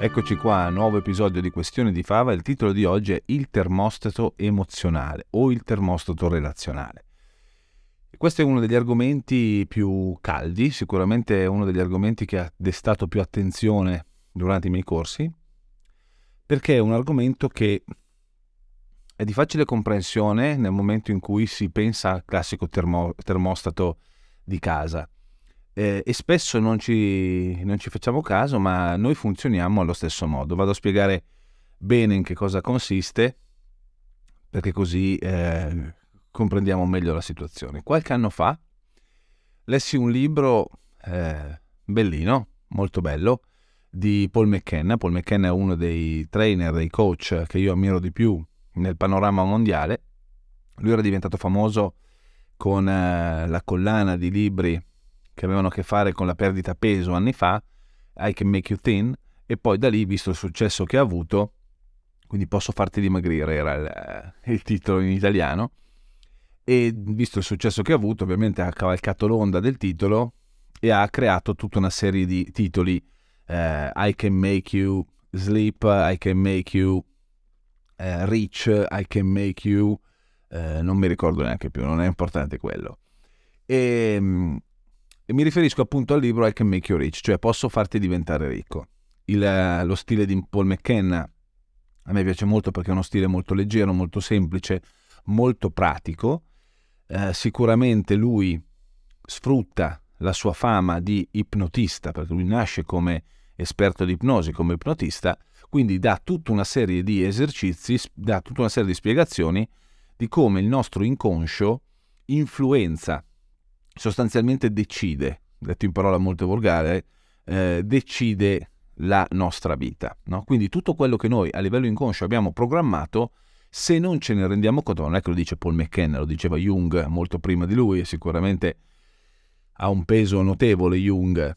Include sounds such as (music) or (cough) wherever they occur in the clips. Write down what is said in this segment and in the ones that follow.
Eccoci qua, nuovo episodio di Questioni di Fava. Il titolo di oggi è Il termostato emozionale o il termostato relazionale. Questo è uno degli argomenti più caldi, sicuramente è uno degli argomenti che ha destato più attenzione durante i miei corsi, perché è un argomento che è di facile comprensione nel momento in cui si pensa al classico termo- termostato di casa eh, e spesso non ci, non ci facciamo caso, ma noi funzioniamo allo stesso modo. Vado a spiegare bene in che cosa consiste, perché così eh, comprendiamo meglio la situazione. Qualche anno fa lessi un libro eh, bellino, molto bello, di Paul McKenna. Paul McKenna è uno dei trainer, dei coach che io ammiro di più nel panorama mondiale. Lui era diventato famoso con eh, la collana di libri che avevano a che fare con la perdita peso anni fa, I Can Make You Thin, e poi da lì, visto il successo che ha avuto, quindi posso farti dimagrire, era il, eh, il titolo in italiano, e visto il successo che ha avuto, ovviamente ha cavalcato l'onda del titolo e ha creato tutta una serie di titoli, eh, I Can Make You Sleep, I Can Make You eh, Rich, I Can Make You, eh, non mi ricordo neanche più, non è importante quello. E, ehm, e mi riferisco appunto al libro I Can Make You Rich, cioè posso farti diventare ricco. Il, eh, lo stile di Paul McKenna a me piace molto perché è uno stile molto leggero, molto semplice, molto pratico. Eh, sicuramente lui sfrutta la sua fama di ipnotista, perché lui nasce come esperto di ipnosi, come ipnotista, quindi dà tutta una serie di esercizi, dà tutta una serie di spiegazioni di come il nostro inconscio influenza sostanzialmente decide, detto in parola molto volgare, eh, decide la nostra vita. No? Quindi tutto quello che noi a livello inconscio abbiamo programmato, se non ce ne rendiamo conto, non è che lo dice Paul McKenna, lo diceva Jung molto prima di lui e sicuramente ha un peso notevole Jung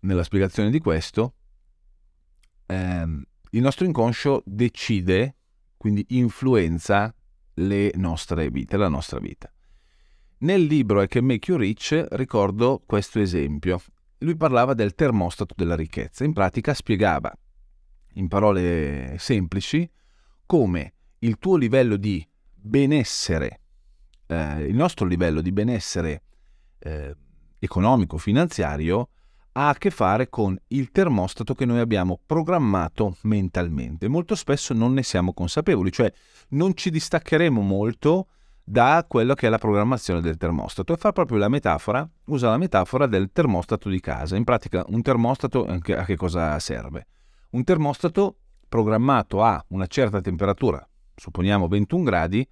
nella spiegazione di questo, ehm, il nostro inconscio decide, quindi influenza le nostre vite, la nostra vita. Nel libro I Can Make You Rich ricordo questo esempio. Lui parlava del termostato della ricchezza. In pratica spiegava, in parole semplici, come il tuo livello di benessere, eh, il nostro livello di benessere eh, economico, finanziario, ha a che fare con il termostato che noi abbiamo programmato mentalmente. Molto spesso non ne siamo consapevoli, cioè non ci distaccheremo molto da quello che è la programmazione del termostato e fa proprio la metafora, usa la metafora del termostato di casa. In pratica un termostato a che cosa serve? Un termostato programmato a una certa temperatura, supponiamo 21 gradi,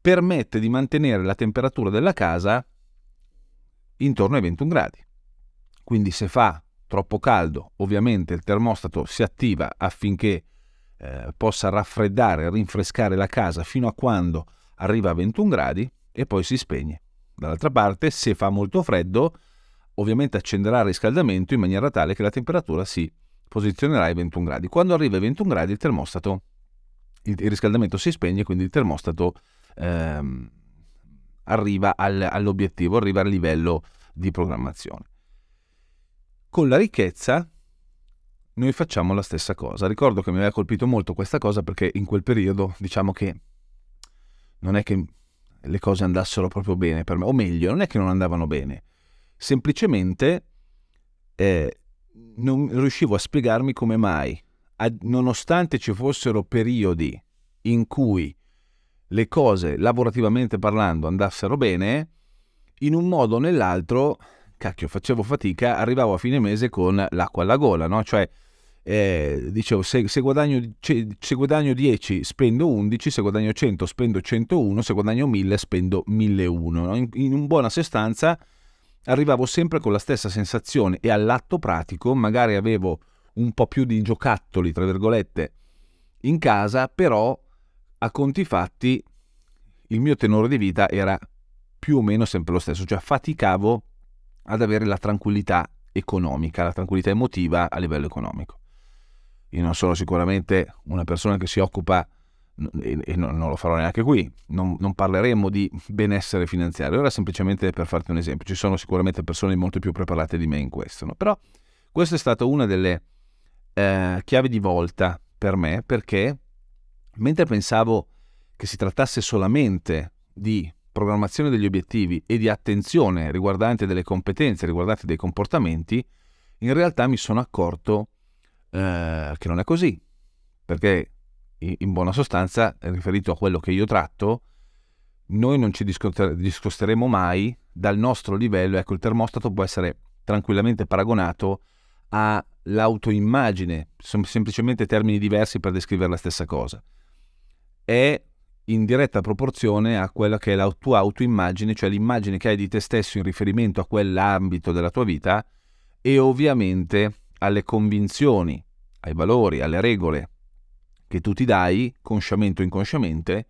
permette di mantenere la temperatura della casa intorno ai 21 gradi. Quindi se fa troppo caldo, ovviamente il termostato si attiva affinché eh, possa raffreddare, rinfrescare la casa fino a quando arriva a 21 gradi e poi si spegne. Dall'altra parte, se fa molto freddo, ovviamente accenderà il riscaldamento in maniera tale che la temperatura si posizionerà ai 21 gradi. Quando arriva ai 21 gradi il termostato, il, il riscaldamento si spegne, quindi il termostato ehm, arriva al, all'obiettivo, arriva al livello di programmazione. Con la ricchezza noi facciamo la stessa cosa. Ricordo che mi aveva colpito molto questa cosa perché in quel periodo diciamo che non è che le cose andassero proprio bene per me, o meglio, non è che non andavano bene, semplicemente eh, non riuscivo a spiegarmi come mai, a, nonostante ci fossero periodi in cui le cose lavorativamente parlando andassero bene, in un modo o nell'altro, cacchio, facevo fatica, arrivavo a fine mese con l'acqua alla gola, no? Cioè, eh, dicevo se, se, guadagno, se, guadagno, 10 spendo 11, se guadagno 100 spendo 101, se guadagno 1000 spendo 1001. No? In, in buona sostanza arrivavo sempre con la stessa sensazione e all'atto pratico magari avevo un po' più di giocattoli, tra virgolette, in casa, però a conti fatti il mio tenore di vita era più o meno sempre lo stesso, cioè faticavo ad avere la tranquillità economica, la tranquillità emotiva a livello economico. Io non sono sicuramente una persona che si occupa, e non lo farò neanche qui, non, non parleremo di benessere finanziario, ora semplicemente per farti un esempio, ci sono sicuramente persone molto più preparate di me in questo, no? però questa è stata una delle eh, chiavi di volta per me perché mentre pensavo che si trattasse solamente di programmazione degli obiettivi e di attenzione riguardante delle competenze, riguardanti dei comportamenti, in realtà mi sono accorto eh, che non è così, perché in buona sostanza, riferito a quello che io tratto, noi non ci discosteremo mai dal nostro livello, ecco il termostato può essere tranquillamente paragonato all'autoimmagine, sono semplicemente termini diversi per descrivere la stessa cosa. È in diretta proporzione a quella che è la tua autoimmagine, cioè l'immagine che hai di te stesso in riferimento a quell'ambito della tua vita e ovviamente alle convinzioni, ai valori, alle regole che tu ti dai, consciamente o inconsciamente,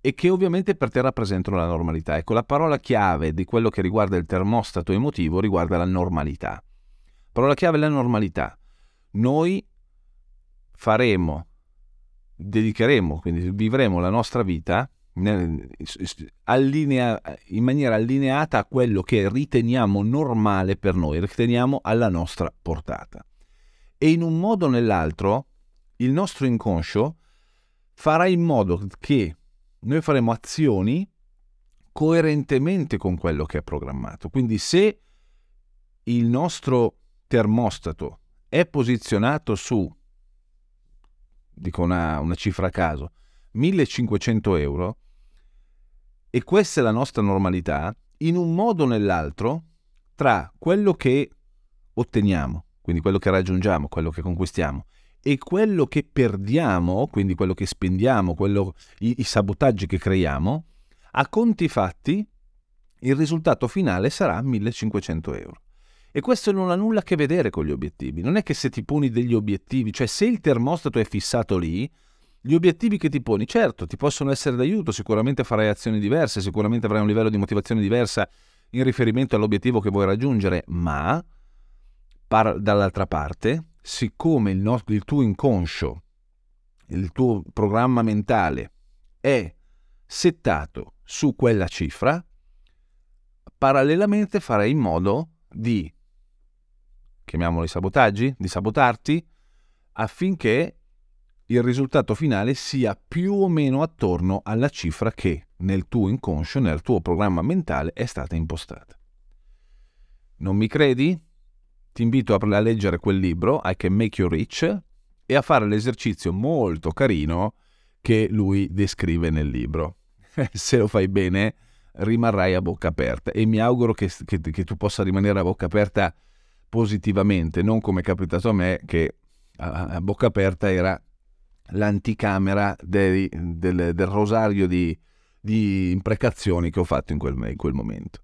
e che ovviamente per te rappresentano la normalità. Ecco, la parola chiave di quello che riguarda il termostato emotivo riguarda la normalità. Parola chiave è la normalità. Noi faremo dedicheremo, quindi vivremo la nostra vita in maniera allineata a quello che riteniamo normale per noi, riteniamo alla nostra portata. E in un modo o nell'altro il nostro inconscio farà in modo che noi faremo azioni coerentemente con quello che è programmato. Quindi se il nostro termostato è posizionato su dico una, una cifra a caso, 1500 euro, e questa è la nostra normalità, in un modo o nell'altro, tra quello che otteniamo, quindi quello che raggiungiamo, quello che conquistiamo, e quello che perdiamo, quindi quello che spendiamo, quello, i, i sabotaggi che creiamo, a conti fatti il risultato finale sarà 1500 euro. E questo non ha nulla a che vedere con gli obiettivi. Non è che se ti poni degli obiettivi, cioè se il termostato è fissato lì, gli obiettivi che ti poni, certo, ti possono essere d'aiuto, sicuramente farai azioni diverse, sicuramente avrai un livello di motivazione diversa in riferimento all'obiettivo che vuoi raggiungere, ma par- dall'altra parte, siccome il, no- il tuo inconscio, il tuo programma mentale è settato su quella cifra, parallelamente farai in modo di chiamiamoli sabotaggi, di sabotarti, affinché il risultato finale sia più o meno attorno alla cifra che nel tuo inconscio, nel tuo programma mentale è stata impostata. Non mi credi? Ti invito a leggere quel libro, I Can Make You Rich, e a fare l'esercizio molto carino che lui descrive nel libro. (laughs) Se lo fai bene, rimarrai a bocca aperta e mi auguro che, che, che tu possa rimanere a bocca aperta positivamente, non come è capitato a me che a, a bocca aperta era l'anticamera dei, del, del, rosario di, di, imprecazioni che ho fatto in quel, in quel momento.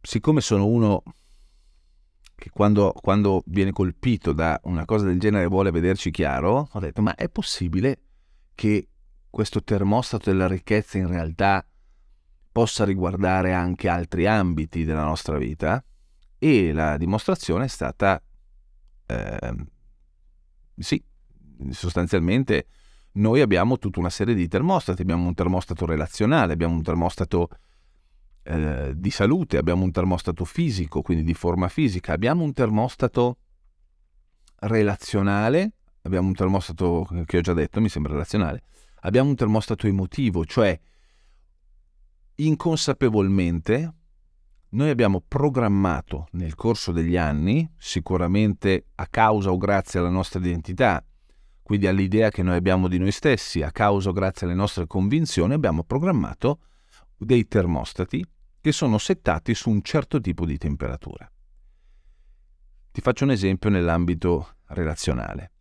Siccome sono uno che quando, quando, viene colpito da una cosa del genere vuole vederci chiaro, ho detto ma è possibile che questo termostato della ricchezza in realtà possa riguardare anche altri ambiti della nostra vita? e la dimostrazione è stata eh, sì, sostanzialmente noi abbiamo tutta una serie di termostati, abbiamo un termostato relazionale, abbiamo un termostato eh, di salute, abbiamo un termostato fisico, quindi di forma fisica, abbiamo un termostato relazionale, abbiamo un termostato che ho già detto, mi sembra relazionale, abbiamo un termostato emotivo, cioè inconsapevolmente noi abbiamo programmato nel corso degli anni, sicuramente a causa o grazie alla nostra identità, quindi all'idea che noi abbiamo di noi stessi, a causa o grazie alle nostre convinzioni, abbiamo programmato dei termostati che sono settati su un certo tipo di temperatura. Ti faccio un esempio nell'ambito relazionale.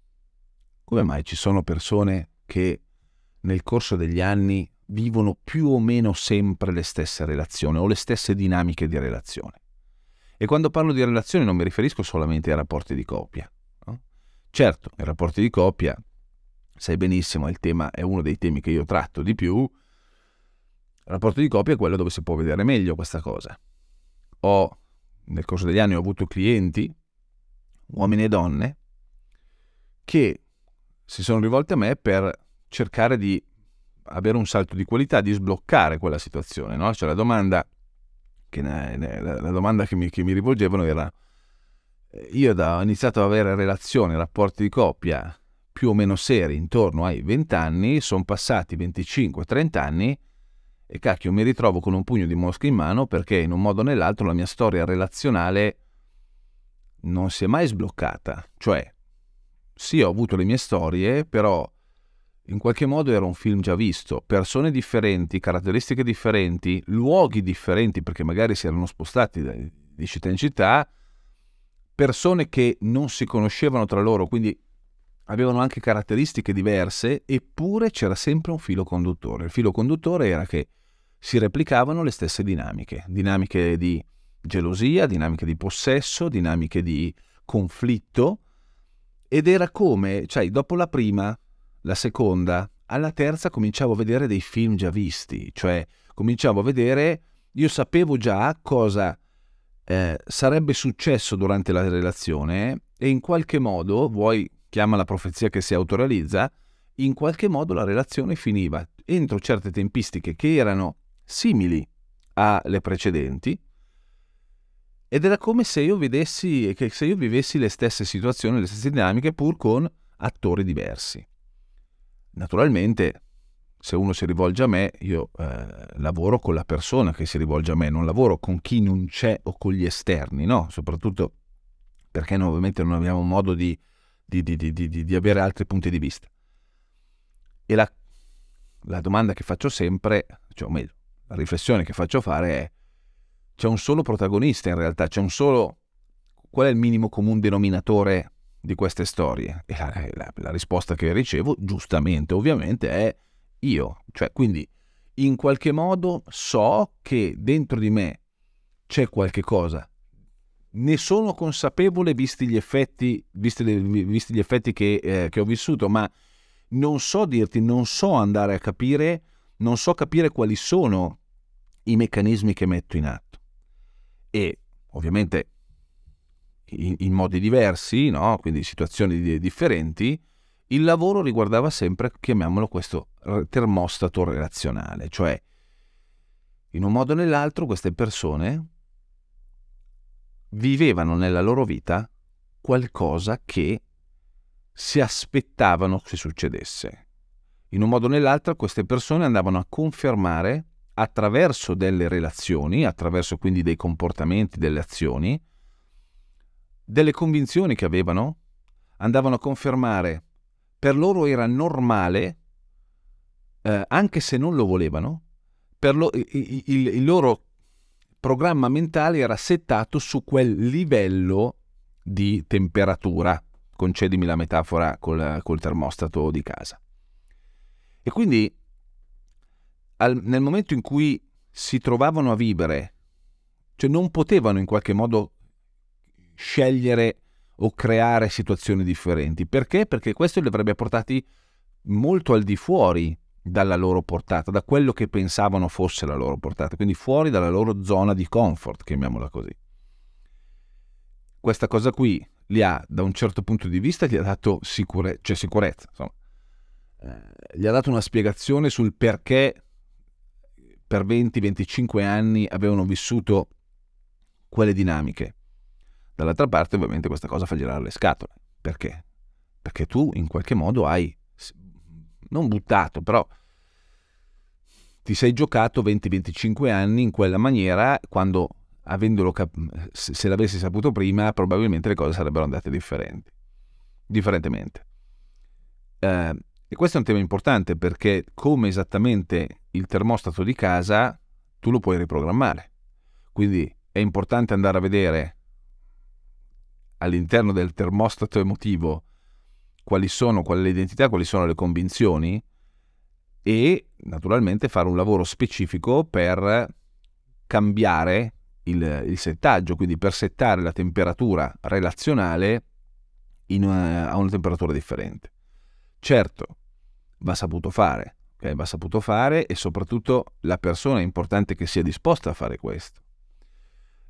Come mai ci sono persone che nel corso degli anni vivono più o meno sempre le stesse relazioni o le stesse dinamiche di relazione. E quando parlo di relazioni non mi riferisco solamente ai rapporti di coppia. No? Certo, i rapporti di coppia, sai benissimo, il tema, è uno dei temi che io tratto di più. Il rapporto di coppia è quello dove si può vedere meglio questa cosa. Ho, nel corso degli anni, ho avuto clienti, uomini e donne, che si sono rivolti a me per cercare di avere un salto di qualità, di sbloccare quella situazione. No? Cioè la domanda che, la, domanda che mi, che mi, rivolgevano era eh, io da, ho iniziato ad avere relazioni, rapporti di coppia più o meno seri intorno ai 20 anni, sono passati 25-30 anni e cacchio mi ritrovo con un pugno di mosche in mano perché in un modo o nell'altro la mia storia relazionale non si è mai sbloccata. Cioè, sì, ho avuto le mie storie, però in qualche modo era un film già visto, persone differenti, caratteristiche differenti, luoghi differenti perché magari si erano spostati di città in città, persone che non si conoscevano tra loro, quindi avevano anche caratteristiche diverse, eppure c'era sempre un filo conduttore. Il filo conduttore era che si replicavano le stesse dinamiche, dinamiche di gelosia, dinamiche di possesso, dinamiche di conflitto, ed era come, cioè, dopo la prima la seconda, alla terza cominciavo a vedere dei film già visti, cioè cominciavo a vedere, io sapevo già cosa eh, sarebbe successo durante la relazione e in qualche modo, vuoi chiama la profezia che si autorealizza, in qualche modo la relazione finiva entro certe tempistiche che erano simili alle precedenti ed era come se io vedessi, che se io vivessi le stesse situazioni, le stesse dinamiche pur con attori diversi. Naturalmente, se uno si rivolge a me, io eh, lavoro con la persona che si rivolge a me, non lavoro con chi non c'è o con gli esterni, no? Soprattutto perché ovviamente non abbiamo modo di, di, di, di avere altri punti di vista. E la, la domanda che faccio sempre, cioè o meglio, la riflessione che faccio fare è c'è un solo protagonista in realtà, c'è un solo... Qual è il minimo comune denominatore di queste storie? E la, la, la risposta che ricevo, giustamente ovviamente, è io. Cioè, quindi in qualche modo so che dentro di me c'è qualche cosa. Ne sono consapevole visti gli effetti, visti, visti gli effetti che, eh, che ho vissuto, ma non so dirti, non so andare a capire, non so capire quali sono i meccanismi che metto in atto. E ovviamente in, in modi diversi, no? quindi situazioni differenti, il lavoro riguardava sempre, chiamiamolo questo, termostato relazionale, cioè in un modo o nell'altro queste persone vivevano nella loro vita qualcosa che si aspettavano che succedesse. In un modo o nell'altro queste persone andavano a confermare attraverso delle relazioni, attraverso quindi dei comportamenti, delle azioni, delle convinzioni che avevano, andavano a confermare, per loro era normale, eh, anche se non lo volevano, per lo, il, il loro programma mentale era settato su quel livello di temperatura, concedimi la metafora col, col termostato di casa. E quindi al, nel momento in cui si trovavano a vivere, cioè non potevano in qualche modo scegliere o creare situazioni differenti. Perché? Perché questo li avrebbe portati molto al di fuori dalla loro portata, da quello che pensavano fosse la loro portata, quindi fuori dalla loro zona di comfort, chiamiamola così. Questa cosa qui li ha, da un certo punto di vista, gli ha dato sicure- cioè sicurezza. Eh, gli ha dato una spiegazione sul perché per 20-25 anni avevano vissuto quelle dinamiche. Dall'altra parte ovviamente questa cosa fa girare le scatole. Perché? Perché tu in qualche modo hai, non buttato, però ti sei giocato 20-25 anni in quella maniera quando avendolo cap- se l'avessi saputo prima probabilmente le cose sarebbero andate differenti differentemente. Eh, e questo è un tema importante perché come esattamente il termostato di casa tu lo puoi riprogrammare. Quindi è importante andare a vedere all'interno del termostato emotivo quali sono, qual è l'identità, quali sono le convinzioni e naturalmente fare un lavoro specifico per cambiare il, il settaggio, quindi per settare la temperatura relazionale una, a una temperatura differente. Certo, va saputo fare, okay? va saputo fare e soprattutto la persona è importante che sia disposta a fare questo.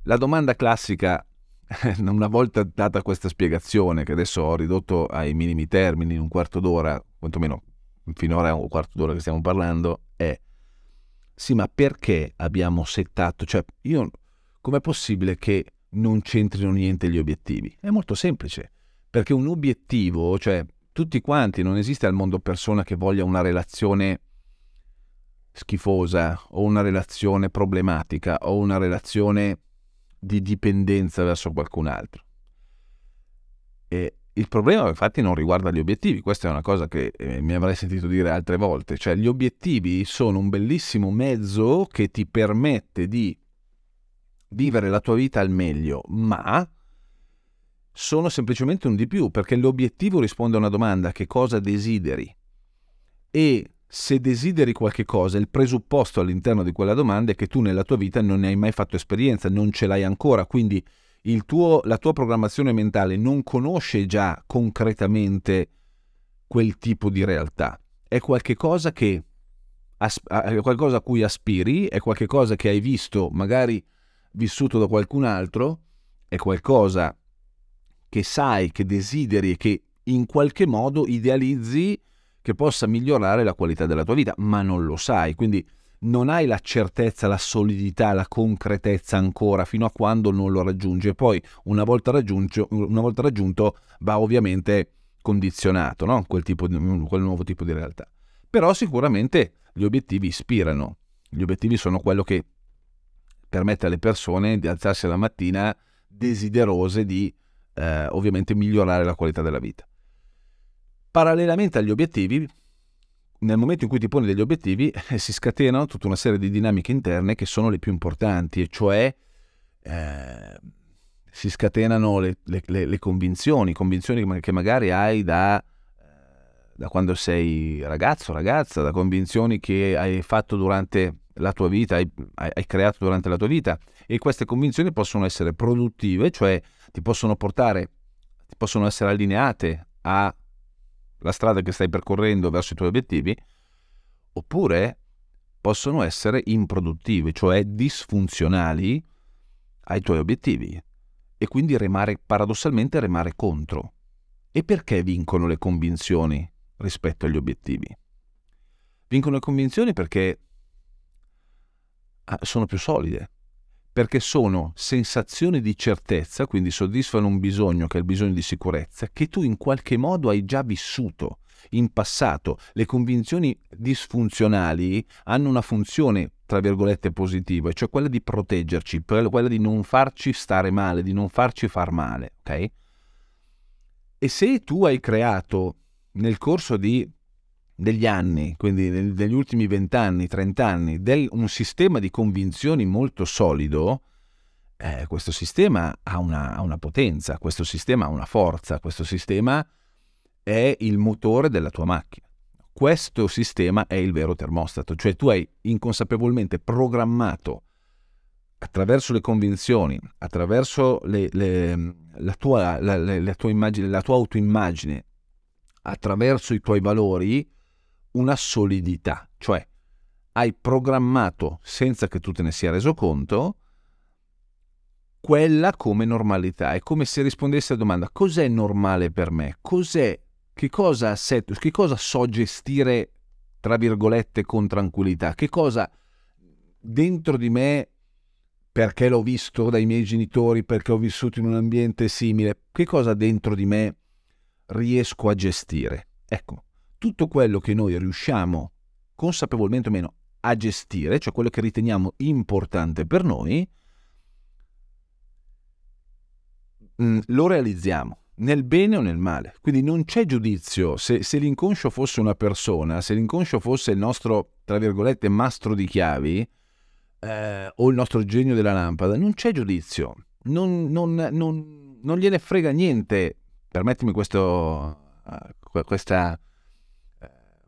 La domanda classica, (laughs) una volta data questa spiegazione, che adesso ho ridotto ai minimi termini, in un quarto d'ora, quantomeno finora è un quarto d'ora che stiamo parlando, è sì, ma perché abbiamo settato? Cioè, io com'è possibile che non c'entrino niente gli obiettivi? È molto semplice, perché un obiettivo, cioè tutti quanti, non esiste al mondo persona che voglia una relazione schifosa o una relazione problematica o una relazione di dipendenza verso qualcun altro. E il problema infatti non riguarda gli obiettivi, questa è una cosa che eh, mi avrei sentito dire altre volte, cioè gli obiettivi sono un bellissimo mezzo che ti permette di vivere la tua vita al meglio, ma sono semplicemente un di più, perché l'obiettivo risponde a una domanda, che cosa desideri? E se desideri qualche cosa, il presupposto all'interno di quella domanda è che tu nella tua vita non ne hai mai fatto esperienza, non ce l'hai ancora, quindi tuo, la tua programmazione mentale non conosce già concretamente quel tipo di realtà. È qualcosa che è qualcosa a cui aspiri, è qualcosa che hai visto, magari vissuto da qualcun altro, è qualcosa che sai, che desideri e che in qualche modo idealizzi che possa migliorare la qualità della tua vita, ma non lo sai. Quindi non hai la certezza, la solidità, la concretezza ancora fino a quando non lo raggiungi. E poi, una volta, una volta raggiunto, va ovviamente condizionato no? quel, di, quel nuovo tipo di realtà. Però sicuramente gli obiettivi ispirano. Gli obiettivi sono quello che permette alle persone di alzarsi la mattina desiderose di eh, ovviamente migliorare la qualità della vita. Parallelamente agli obiettivi, nel momento in cui ti poni degli obiettivi eh, si scatenano tutta una serie di dinamiche interne che sono le più importanti, e cioè eh, si scatenano le, le, le, le, convinzioni, convinzioni che magari hai da, eh, da quando sei ragazzo, ragazza, da convinzioni che hai fatto durante la tua vita, hai, hai creato durante la tua vita. E queste convinzioni possono essere produttive, cioè ti possono portare, ti possono essere allineate a la strada che stai percorrendo verso i tuoi obiettivi, oppure possono essere improduttive, cioè disfunzionali ai tuoi obiettivi e quindi remare paradossalmente remare contro. E perché vincono le convinzioni rispetto agli obiettivi? Vincono le convinzioni perché ah, sono più solide, perché sono sensazioni di certezza, quindi soddisfano un bisogno che è il bisogno di sicurezza, che tu in qualche modo hai già vissuto in passato. Le convinzioni disfunzionali hanno una funzione, tra virgolette, positiva, cioè quella di proteggerci, quella di non farci stare male, di non farci far male, ok? E se tu hai creato nel corso di degli anni, quindi negli ultimi 20 anni, 30 anni, del, un sistema di convinzioni molto solido, eh, questo sistema ha una, ha una, potenza, questo sistema ha una forza, questo sistema è il motore della tua macchina. Questo sistema è il vero termostato, cioè tu hai inconsapevolmente programmato attraverso le convinzioni, attraverso le, le, la, tua, la, la, tua immagine, la tua autoimmagine, attraverso i tuoi valori, una solidità, cioè hai programmato senza che tu te ne sia reso conto quella come normalità. È come se rispondessi alla domanda cos'è normale per me? Cos'è, che cosa che cosa so gestire tra virgolette con tranquillità? Che cosa dentro di me perché l'ho visto dai miei genitori, perché ho vissuto in un ambiente simile, che cosa dentro di me riesco a gestire? Ecco, tutto quello che noi riusciamo, consapevolmente o meno, a gestire, cioè quello che riteniamo importante per noi, mm, lo realizziamo nel bene o nel male. Quindi non c'è giudizio. Se, se, l'inconscio fosse una persona, se l'inconscio fosse il nostro, tra virgolette, mastro di chiavi eh, o il nostro genio della lampada, non c'è giudizio. Non, non, non, non gliene frega niente. Permettimi questo, uh, questa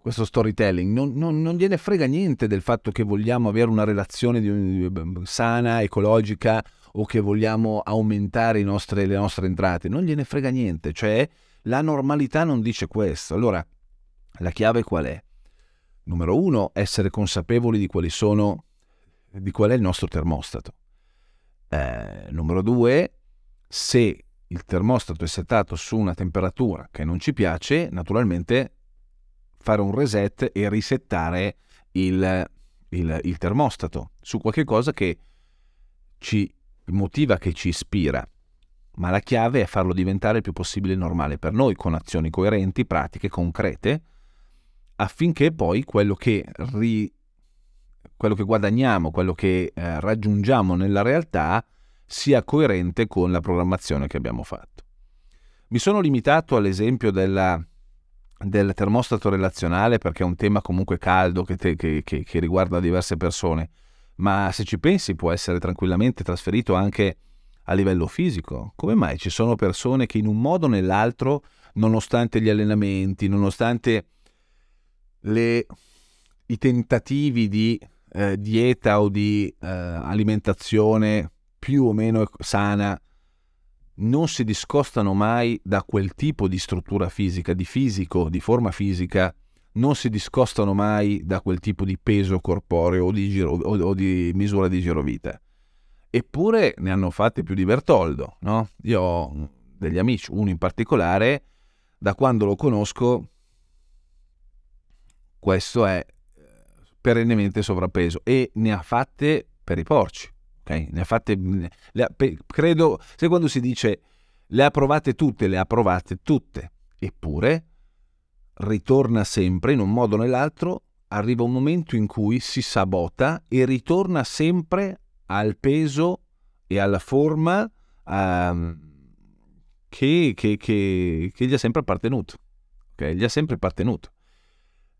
questo storytelling, non, non, non, gliene frega niente del fatto che vogliamo avere una relazione di, di, sana, ecologica o che vogliamo aumentare nostre, le nostre entrate, non gliene frega niente, cioè la normalità non dice questo. Allora, la chiave qual è? Numero uno, essere consapevoli di quali sono, di qual è il nostro termostato. Eh, numero due, se il termostato è settato su una temperatura che non ci piace, naturalmente fare un reset e risettare il, il, il termostato su qualche cosa che ci motiva, che ci ispira. Ma la chiave è farlo diventare il più possibile normale per noi, con azioni coerenti, pratiche, concrete, affinché poi quello che, ri, quello che guadagniamo, quello che eh, raggiungiamo nella realtà sia coerente con la programmazione che abbiamo fatto. Mi sono limitato all'esempio della del termostato relazionale perché è un tema comunque caldo che, te, che, che, che, riguarda diverse persone, ma se ci pensi può essere tranquillamente trasferito anche a livello fisico. Come mai ci sono persone che in un modo o nell'altro, nonostante gli allenamenti, nonostante le, i tentativi di eh, dieta o di eh, alimentazione più o meno sana, non si discostano mai da quel tipo di struttura fisica, di fisico, di forma fisica, non si discostano mai da quel tipo di peso corporeo o di, giro, o, o di misura di girovita. Eppure ne hanno fatte più di Bertoldo, no? Io ho degli amici, uno in particolare, da quando lo conosco, questo è perennemente sovrappeso e ne ha fatte per i porci. Okay? Ne ha fatte, le ha, credo, se quando si dice le ha provate tutte, le ha provate tutte, eppure ritorna sempre in un modo o nell'altro, arriva un momento in cui si sabota e ritorna sempre al peso e alla forma um, che, che, che, che, gli ha sempre appartenuto. Okay? Gli ha sempre appartenuto.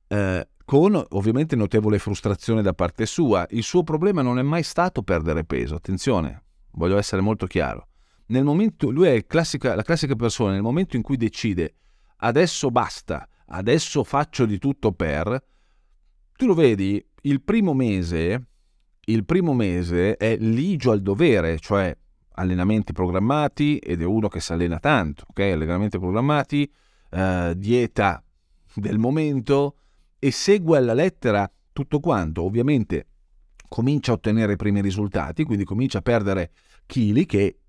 Uh, con ovviamente notevole frustrazione da parte sua. Il suo problema non è mai stato perdere peso, attenzione, voglio essere molto chiaro. Nel momento, lui è classica, la classica persona, nel momento in cui decide adesso basta, adesso faccio di tutto per, tu lo vedi, il primo mese, il primo mese è ligio al dovere, cioè allenamenti programmati ed è uno che si allena tanto, ok? Allenamenti programmati, eh, dieta del momento, e segue alla lettera tutto quanto, ovviamente comincia a ottenere i primi risultati, quindi comincia a perdere chili che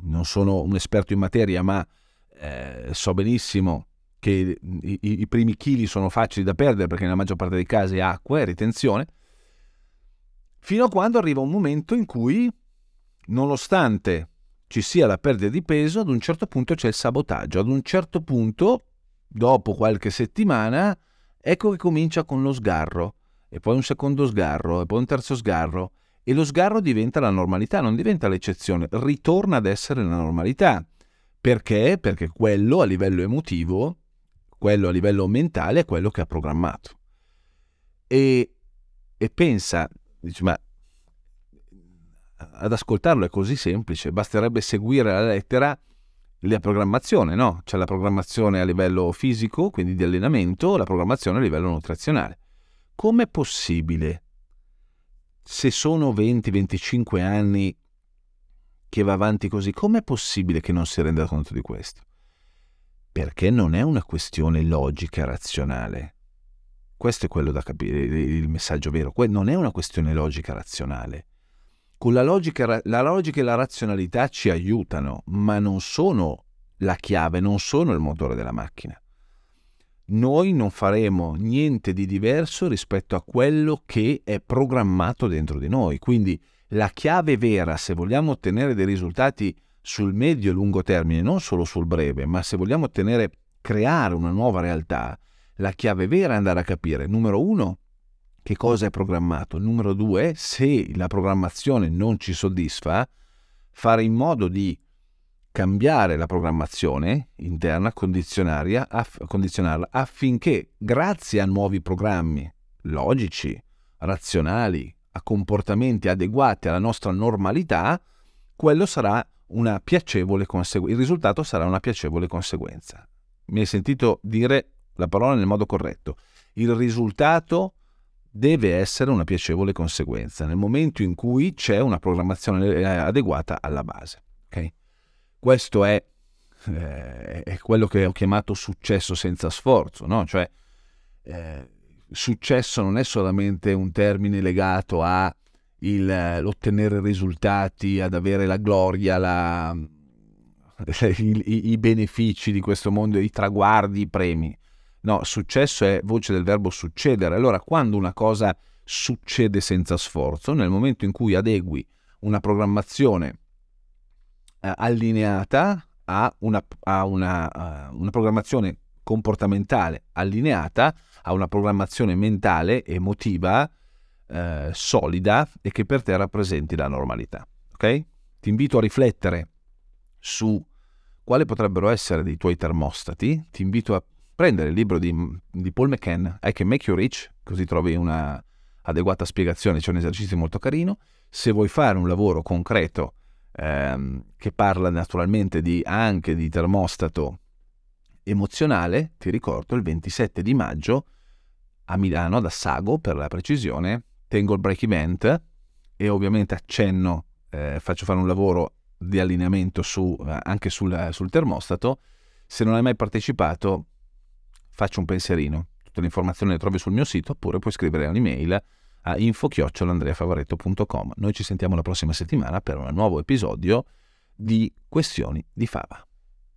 non sono un esperto in materia, ma eh, so benissimo che i, i, primi chili sono facili da perdere perché nella maggior parte dei casi è acqua e ritenzione, fino a quando arriva un momento in cui, nonostante ci sia la perdita di peso, ad un certo punto c'è il sabotaggio, ad un certo punto, dopo qualche settimana, Ecco che comincia con lo sgarro, e poi un secondo sgarro, e poi un terzo sgarro, e lo sgarro diventa la normalità, non diventa l'eccezione, ritorna ad essere la normalità. Perché? Perché quello a livello emotivo, quello a livello mentale è quello che ha programmato. E, e pensa, dice, ma ad ascoltarlo è così semplice, basterebbe seguire la lettera la programmazione, no? C'è la programmazione a livello fisico, quindi di allenamento, la programmazione a livello nutrizionale. Com'è possibile, se sono 20-25 anni che va avanti così, com'è possibile che non si renda conto di questo? Perché non è una questione logica razionale. Questo è quello da capire, il messaggio vero. Non è una questione logica razionale con la logica, la logica e la razionalità ci aiutano, ma non sono la chiave, non sono il motore della macchina. Noi non faremo niente di diverso rispetto a quello che è programmato dentro di noi. Quindi la chiave vera, se vogliamo ottenere dei risultati sul medio e lungo termine, non solo sul breve, ma se vogliamo ottenere, creare una nuova realtà, la chiave vera è andare a capire, numero uno, che cosa è programmato. Numero due, se la programmazione non ci soddisfa, fare in modo di cambiare la programmazione interna, condizionarla, affinché grazie a nuovi programmi logici, razionali, a comportamenti adeguati alla nostra normalità, quello sarà una piacevole conseguenza. Il risultato sarà una piacevole conseguenza. Mi hai sentito dire la parola nel modo corretto il risultato deve essere una piacevole conseguenza nel momento in cui c'è una programmazione eh, adeguata alla base. Okay? Questo è, eh, è, quello che ho chiamato successo senza sforzo, no? cioè eh, successo non è solamente un termine legato a il, l'ottenere risultati, ad avere la gloria, la, (laughs) i, i benefici di questo mondo, i traguardi, i premi. No, successo è voce del verbo succedere. Allora, quando una cosa succede senza sforzo, nel momento in cui adegui una programmazione eh, allineata a, una, a una, uh, una programmazione comportamentale allineata a una programmazione mentale, emotiva, eh, solida e che per te rappresenti la normalità. Ok? Ti invito a riflettere su quali potrebbero essere dei tuoi termostati. Ti invito a prendere il libro di, di Paul McCann, I Can Make You Rich, così trovi una adeguata spiegazione, c'è un esercizio molto carino. Se vuoi fare un lavoro concreto ehm, che parla naturalmente di, anche di termostato emozionale, ti ricordo il 27 di maggio a Milano, ad Assago per la precisione, tengo il break event e ovviamente accenno, eh, faccio fare un lavoro di allineamento su, eh, anche sul, sul termostato. Se non hai mai partecipato, faccio un pensierino. Tutte le informazioni le trovi sul mio sito oppure puoi scrivere un'email a info-andreafavaretto.com. Noi ci sentiamo la prossima settimana per un nuovo episodio di Questioni di Fava.